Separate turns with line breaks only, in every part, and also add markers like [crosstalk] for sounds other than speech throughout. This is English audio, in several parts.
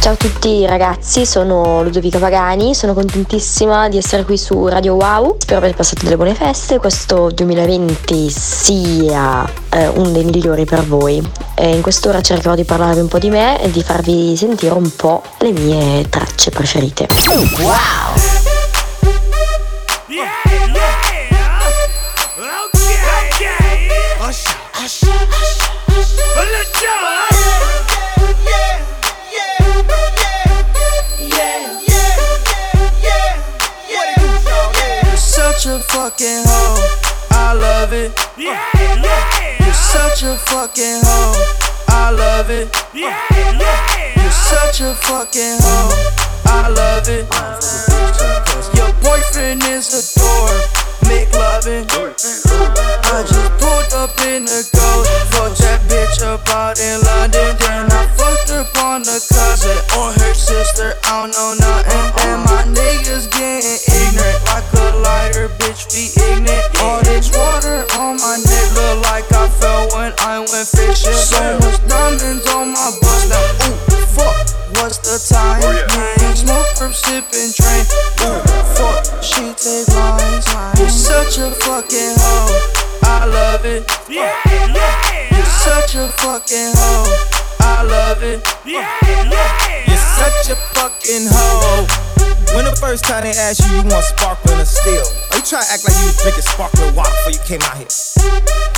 Ciao a tutti ragazzi, sono Ludovica Pagani, sono contentissima di essere qui su Radio Wow. Spero aver passato delle buone feste, questo 2020 sia eh, uno dei migliori per voi. E in quest'ora cercherò di parlarvi un po' di me e di farvi sentire un po' le mie tracce preferite. Wow!
Fucking hoe. I love it. Uh, yeah, yeah. You're such a fucking hoe. I love it. Uh, yeah, yeah. You're such a fucking hoe. I love it. Your boyfriend is a dork. Make loving. I just pulled up in the ghost. Fuck that bitch up out in London. Then I fucked up on the cousin or her sister. I don't know nothing. And my niggas getting ignorant like a lighter bitch be ignorant. All this water on my neck look like I fell when I went fishing. So much diamonds on my bust now. Ooh, fuck, what's the time? Oh, yeah. smoke from sipping train. Ooh, fuck, she take lines. You're such a fucking hoe. I love it. Yeah, yeah. You're such a fucking hoe. I love it. Yeah, uh, yeah. You're such a fucking hoe. When the first time they asked you, you want sparkling or still? Or you try to act like you was drinking sparkling water before you came out here?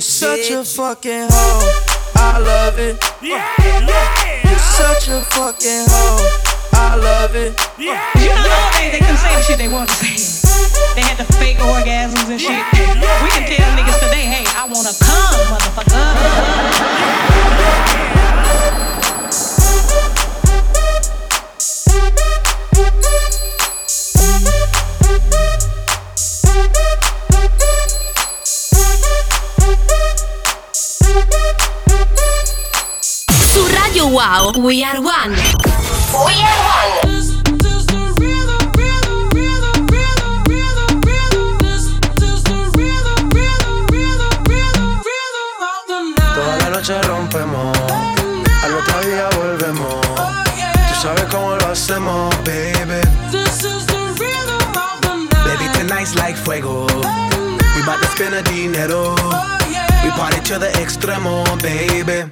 You're such a fucking hoe. I love it. Yeah, yeah. You're such a fucking hoe. I love it.
Yeah, you know they, they couldn't say the shit they want to say. They had the fake orgasms and shit. We can tell niggas today, hey, I wanna come, motherfucker.
Wow, we are one. We are one.
Toda la noche rompemos, al otro día volvemos. Tú sabes cómo lo hacemos, baby. Baby, tonight's like fuego. We bout to spend a dinero. We party to the extremo, baby.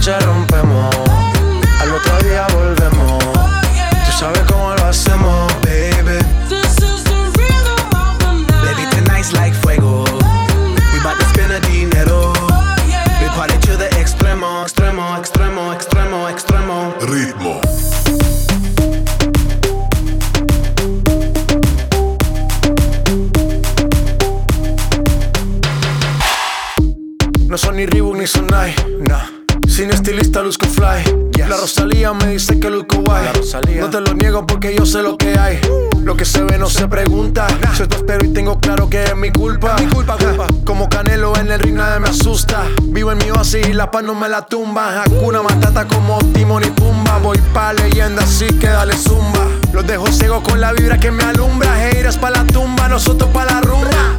Noche rompemos, al otro día volvemos. Tú sabes cómo lo hacemos, baby. Baby, tonight's like fuego. We bout to spend a dinero. We party to the extremo, extremo, extremo, extremo, extremo.
Ritmo.
No son ni Reebok ni Sonai. Sin estilista luzco fly. La Rosalía me dice que luzco guay. No te lo niego porque yo sé lo que hay. Lo que se ve no se pregunta. Soy espero y tengo claro que es mi culpa. Mi culpa, culpa. [laughs] Como Canelo en el ring nadie me asusta. Vivo en mi oasis y la paz no me la tumba. Hakuna Matata como Timon y Pumba. Voy pa' leyenda así que dale zumba. Los dejo ciego con la vibra que me alumbra. Heiras pa' la tumba, nosotros pa' la rumba.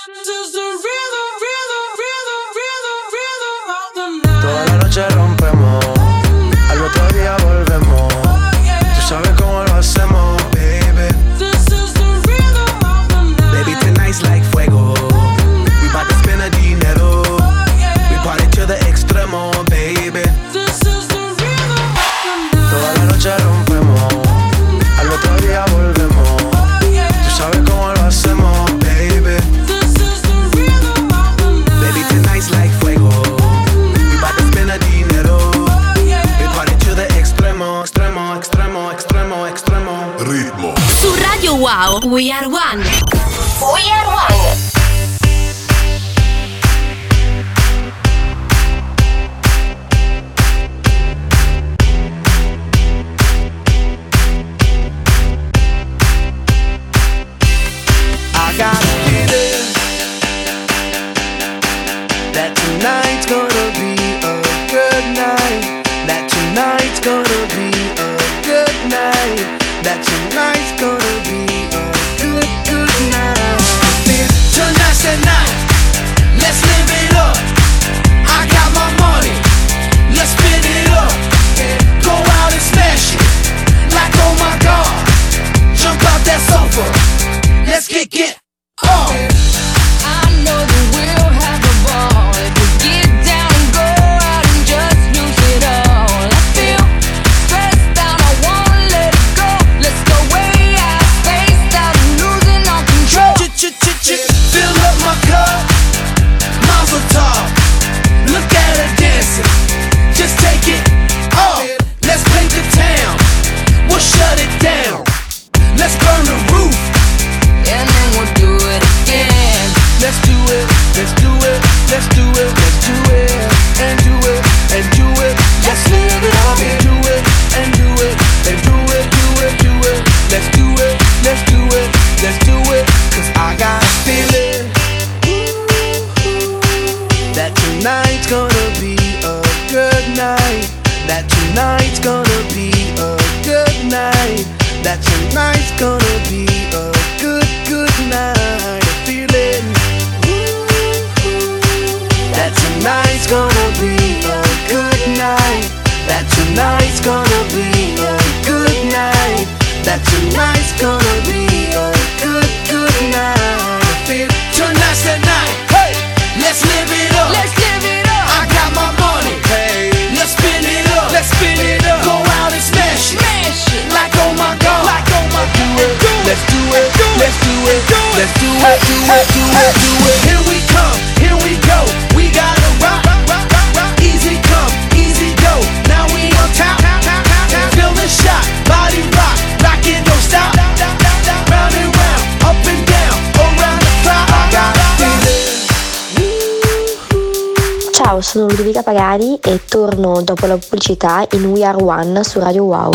Ciao, sono Ludovica Pagani e torno dopo la pubblicità in We Are One su Radio Wow.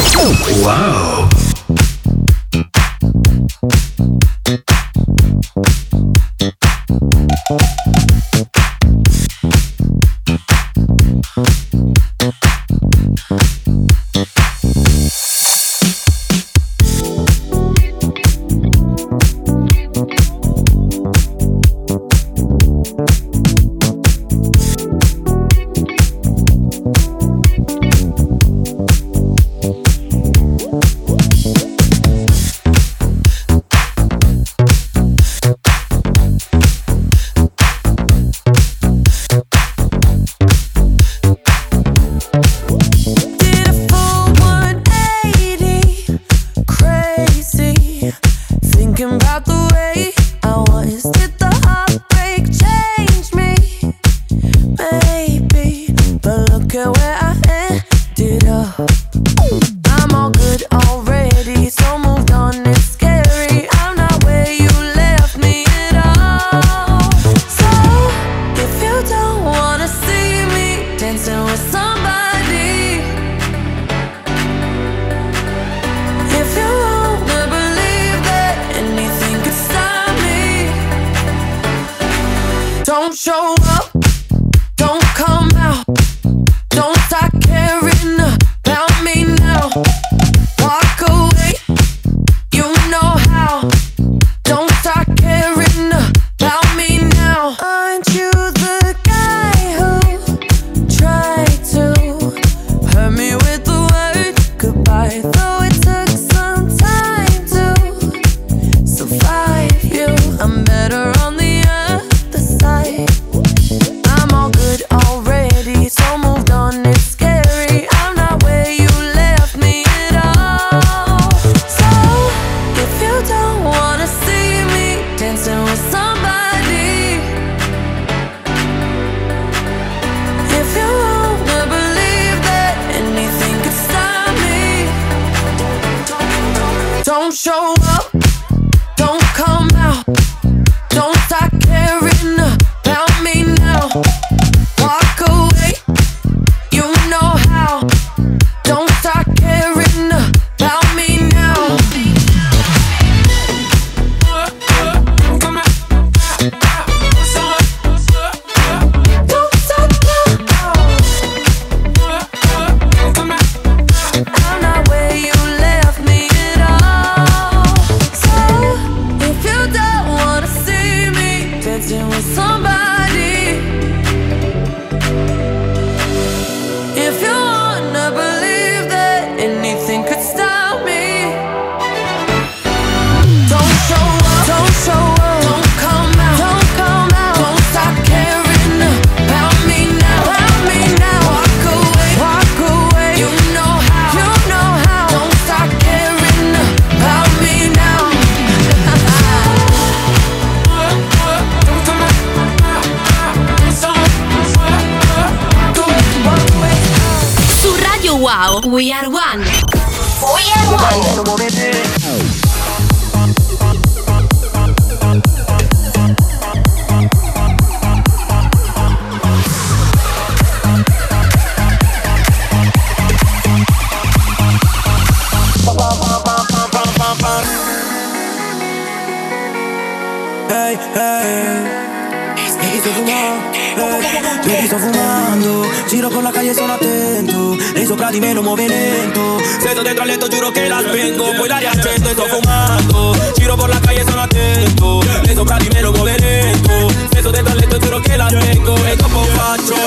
Wow!
Giro por la calle, sono attento Lei sopra di me lo muove lento Se sto dentro al letto giuro che la spengo Poi l'aria accendo e sto fumando Giro por la calle, sono attento Lei sopra di me lo muove lento Se sto dentro al letto giuro che la E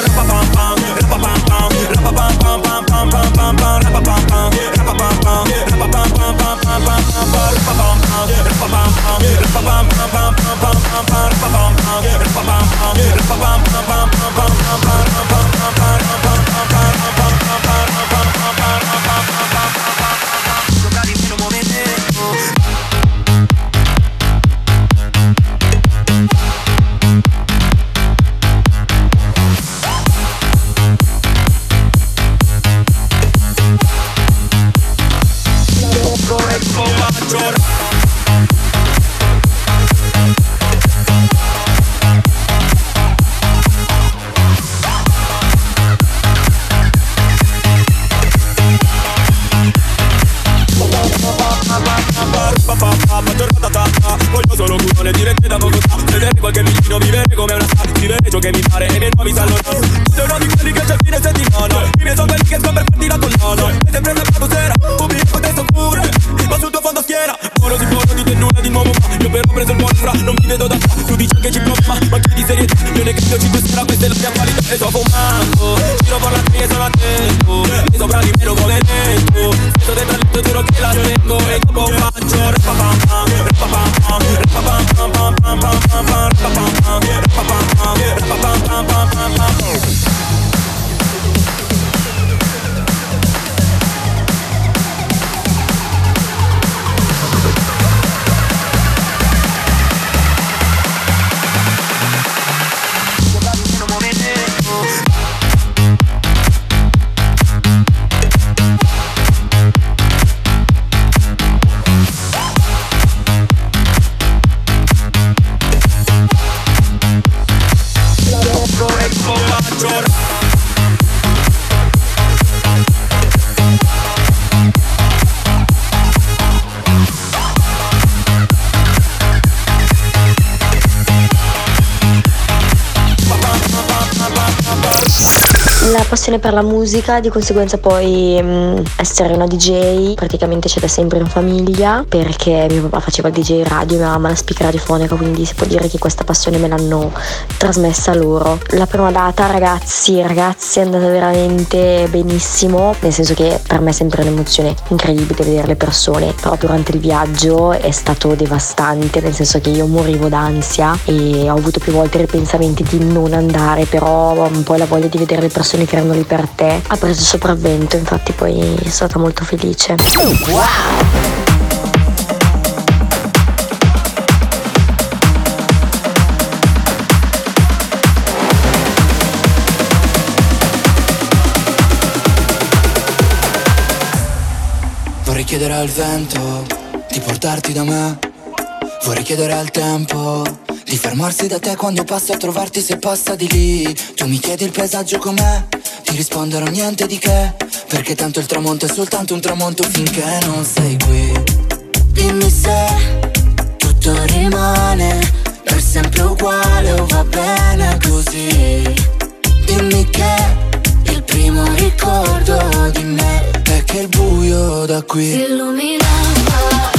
rapapam pam pam Rapapam pam pam pam pam pam pam pam pam Rapapam pam pam pam pam pam pam pam Rapapam pam Rapapam pam pam pam pam pam Rapapam pam Rapapam pam pam pam pam pam ma Ma chi di serietà Io ne credo ci sera Questa è oh, la mia qualità E sto fumando Giro per la calle sono attento E sopra di me lo vuole lento Sto dentro al letto giuro che la spengo E dopo faccio Rapapam pam
passione per la musica, di conseguenza poi mh, essere una DJ praticamente c'è da sempre in famiglia perché mio papà faceva DJ radio, mia mamma la speaker radiofonica, quindi si può dire che questa passione me l'hanno trasmessa loro. La prima data ragazzi, ragazzi è andata veramente benissimo, nel senso che per me è sempre un'emozione incredibile vedere le persone, però durante il viaggio è stato devastante, nel senso che io morivo d'ansia e ho avuto più volte ripensamenti di non andare, però un po' la voglia di vedere le persone che erano lì per te ha preso sopravvento, infatti poi sono stata molto felice.
Wow!
Vorrei chiedere al vento di portarti da me. Vorrei chiedere al tempo di fermarsi da te quando passo a trovarti se passa di lì. Tu mi chiedi il paesaggio com'è, ti risponderò niente di che. Perché tanto il tramonto è soltanto un tramonto finché non sei qui. Dimmi se tutto rimane per sempre uguale o va bene così. Dimmi che il primo ricordo di me è che il buio da qui
si illuminava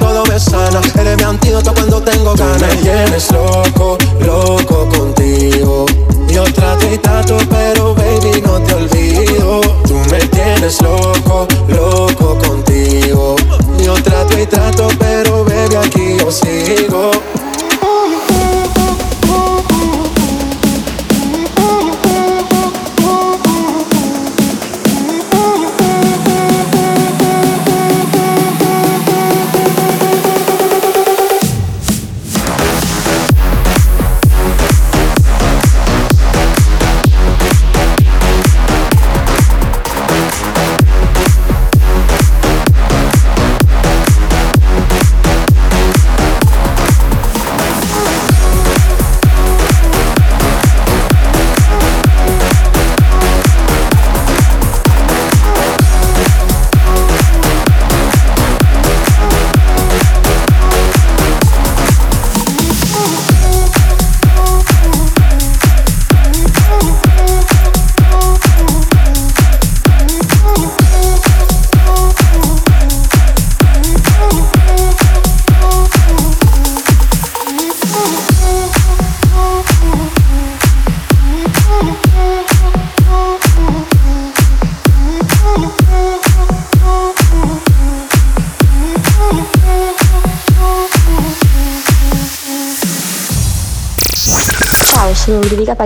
sana. Eres mi antídoto cuando tengo ganas. Tú me tienes loco, loco contigo. Yo trato y trato, pero baby, no te olvido. Tú me tienes loco, loco contigo. Yo trato y trato, pero baby, aquí yo sigo.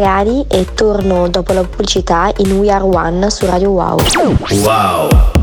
Reali e torno dopo la pubblicità in We Are One su Radio Wow.
Wow!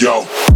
Yo.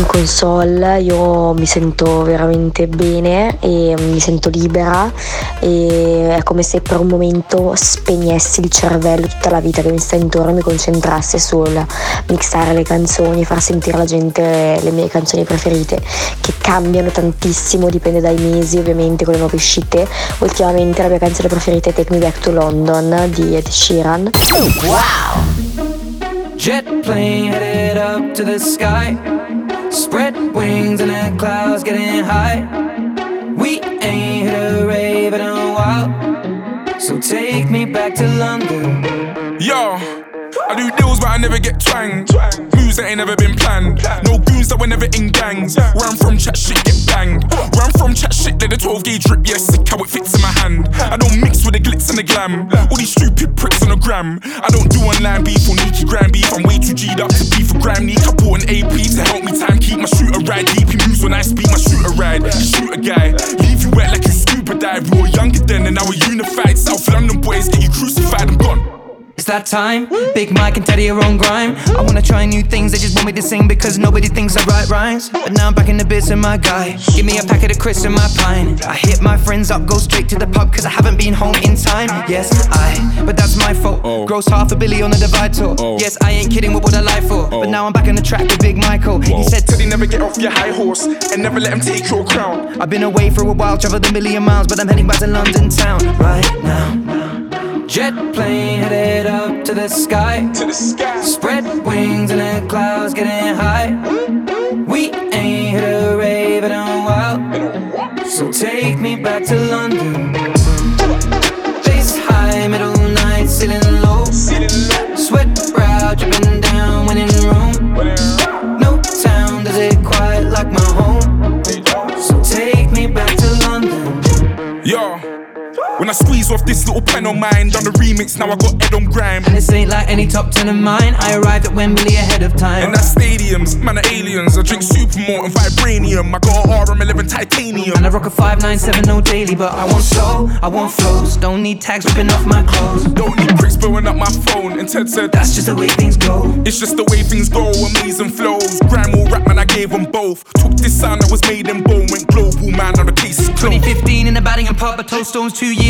In console io mi sento veramente bene e mi sento libera e è come se per un momento spegnessi il cervello tutta la vita che mi sta intorno e mi concentrasse sul mixare le canzoni, far sentire alla gente le mie canzoni preferite che cambiano tantissimo, dipende dai mesi ovviamente con le nuove uscite. Ultimamente la mia canzone preferita è Take Me Back to London di Ed Sheeran.
Jet plane headed up to the sky. Spread wings and the clouds getting high. We ain't hit a rave in a while. So take me back to London.
Yo, I do deals but I never get twanged. Moves that ain't never been planned. No goons that were never in gangs. Where I'm from, chat shit get banged. Where I'm from, chat shit, let the 12 gauge drip, yeah, sick how it fits in my hand. I don't mix with the glitz and the glam. All these stupid pricks on the gram. I don't do online beef or Nikki gram beef. I'm way too G'd up to beef for gram. Need I bought an AP to help me time keep my shooter ride. Deep he moves when I speak, my shooter ride. Shoot a guy, leave you wet like you scuba dive. We were younger then and now we're unified. South London boys get you crucified, I'm gone.
It's that time. Big Mike and Teddy are on grime. I wanna try new things, they just want me to sing because nobody thinks I write rhymes. But now I'm back in the biz and my guy. Give me a packet of crisps and my pine. I hit my friends up, go straight to the pub cause I haven't been home in time. Yes, I, but that's my fault. Oh. Gross half a billy on the divide tour. Oh. Yes, I ain't kidding, with what would I lie for? But oh. now I'm back on the track with Big Michael. He said,
Teddy, never get off your high horse and never let him take your crown.
I've been away for a while, traveled a million miles, but I'm heading back to London town right now. Jet plane headed up to the sky.
To the sky.
Spread wings and the clouds getting high. We ain't hit a rave in a while. So take me back to London. Face high, middle night, ceiling low. Sweat brow dripping down when
I squeeze off this little pen on mine, done the remix, now I got Ed on grime.
And this ain't like any top ten of mine. I arrived at Wembley ahead of time.
And that's stadiums, man are aliens. I drink supermalt and vibranium. I got a RM11 titanium.
And I rock a 597 no daily, but I want soul, I want flows. Don't need tags ripping off my clothes.
Don't need bricks blowing up my phone. And Ted said,
That's just the way things go.
It's just the way things go, amazing flows. Grime or rap, man, I gave them both. Took this sound that was made in Bow, went global, man, now the case is closed.
2015 in the batting and pub, I told Stormz two years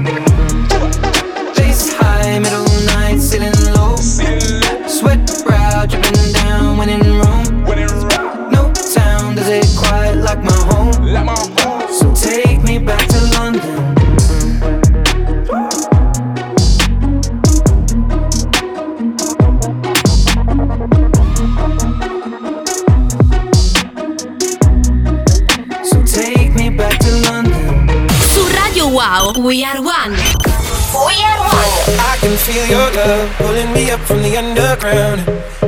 Pulling me up from the underground.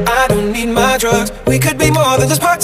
I don't need my drugs. We could be more than just part-time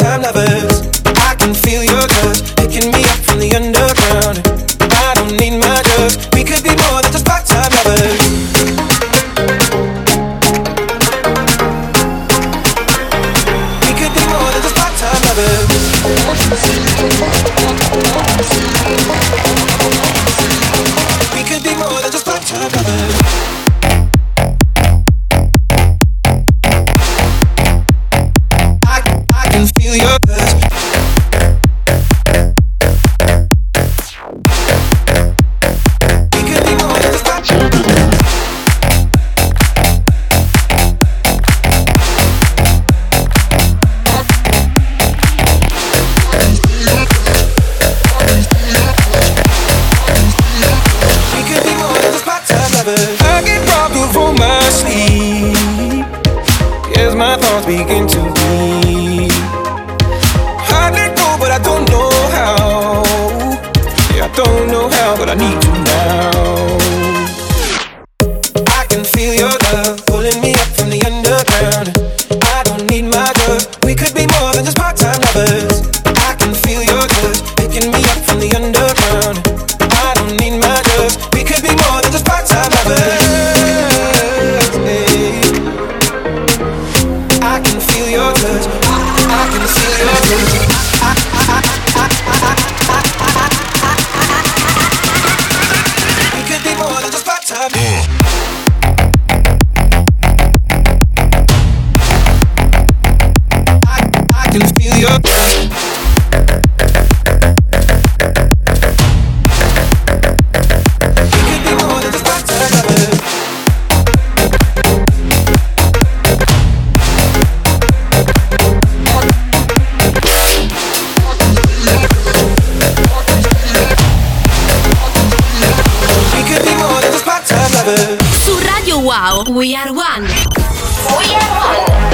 Su Radio Wow, We Are One.
We Are One.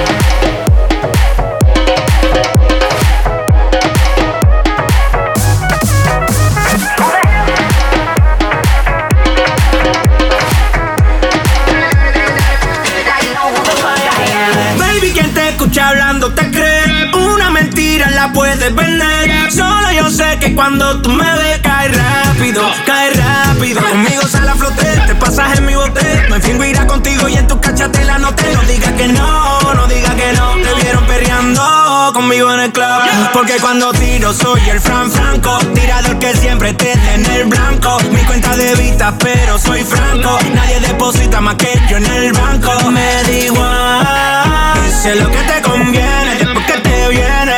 hablando te crees Una mentira la puedes vender Solo yo sé que cuando tú me decaes rápido, cae rápido. Conmigo sale a flote, te pasas en mi bote. Me fingo irá contigo y en tu cachatela no te. No digas que no, no digas que no. Te vieron perreando conmigo en el club. Porque cuando tiro soy el Fran Franco. Tirador que siempre te en el blanco. Mi cuenta de vista, pero soy franco. Nadie deposita más que yo en el banco. Me da igual. Sé lo que te conviene. Después que te viene,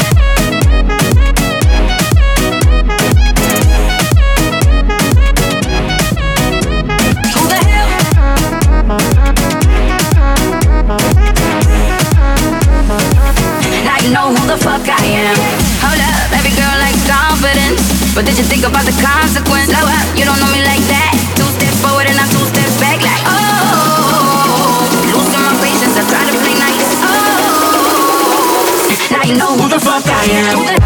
But did you think about the consequence? Oh, Slow up, you don't know me like that. Two steps forward and I'm two steps back, like oh. Losing my patience, I try to play nice. Oh. Now you know who the fuck I am.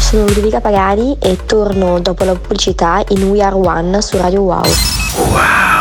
Sono Ludovica Pagani e torno dopo la pubblicità in We Are One su Radio Wow.
They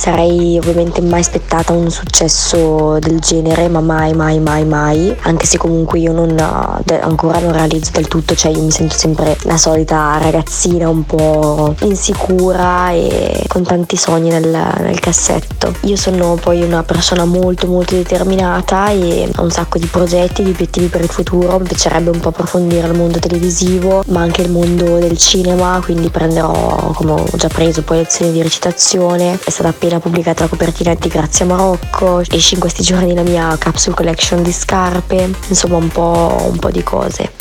sarei ovviamente mai aspettata un successo del genere, ma mai, mai, mai, mai. Anche se comunque io non, de- ancora non realizzo del tutto, cioè io mi sento sempre la solita ragazzina un po' insicura e con tanti sogni nel, nel cassetto. Io sono poi una persona molto, molto determinata e ho un sacco di progetti, di obiettivi per il futuro. Mi piacerebbe un po' approfondire il mondo televisivo, ma anche il mondo del cinema, quindi prenderò, come ho già preso, poi lezioni di recitazione. È stata appena pubblicata la copertina di Grazia Marocco, esce in questi giorni la mia capsule collection di scarpe, insomma un po', un po' di cose.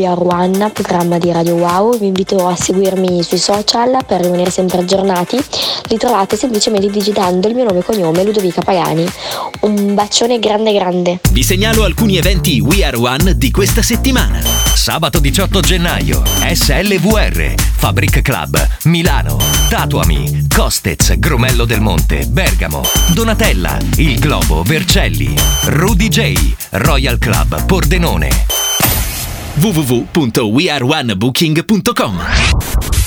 qui a Ruanna, programma di Radio Wow, vi invito a seguirmi sui social per rimanere sempre aggiornati, li trovate semplicemente digitando il mio nome e cognome Ludovica Pagani. Un bacione grande grande.
Vi segnalo alcuni eventi We Are One di questa settimana. Sabato 18 gennaio, SLVR, Fabric Club, Milano, Tatuami, Costez, Grumello del Monte, Bergamo, Donatella, Il Globo, Vercelli, Rudy J, Royal Club, Pordenone. www.weareonebooking.com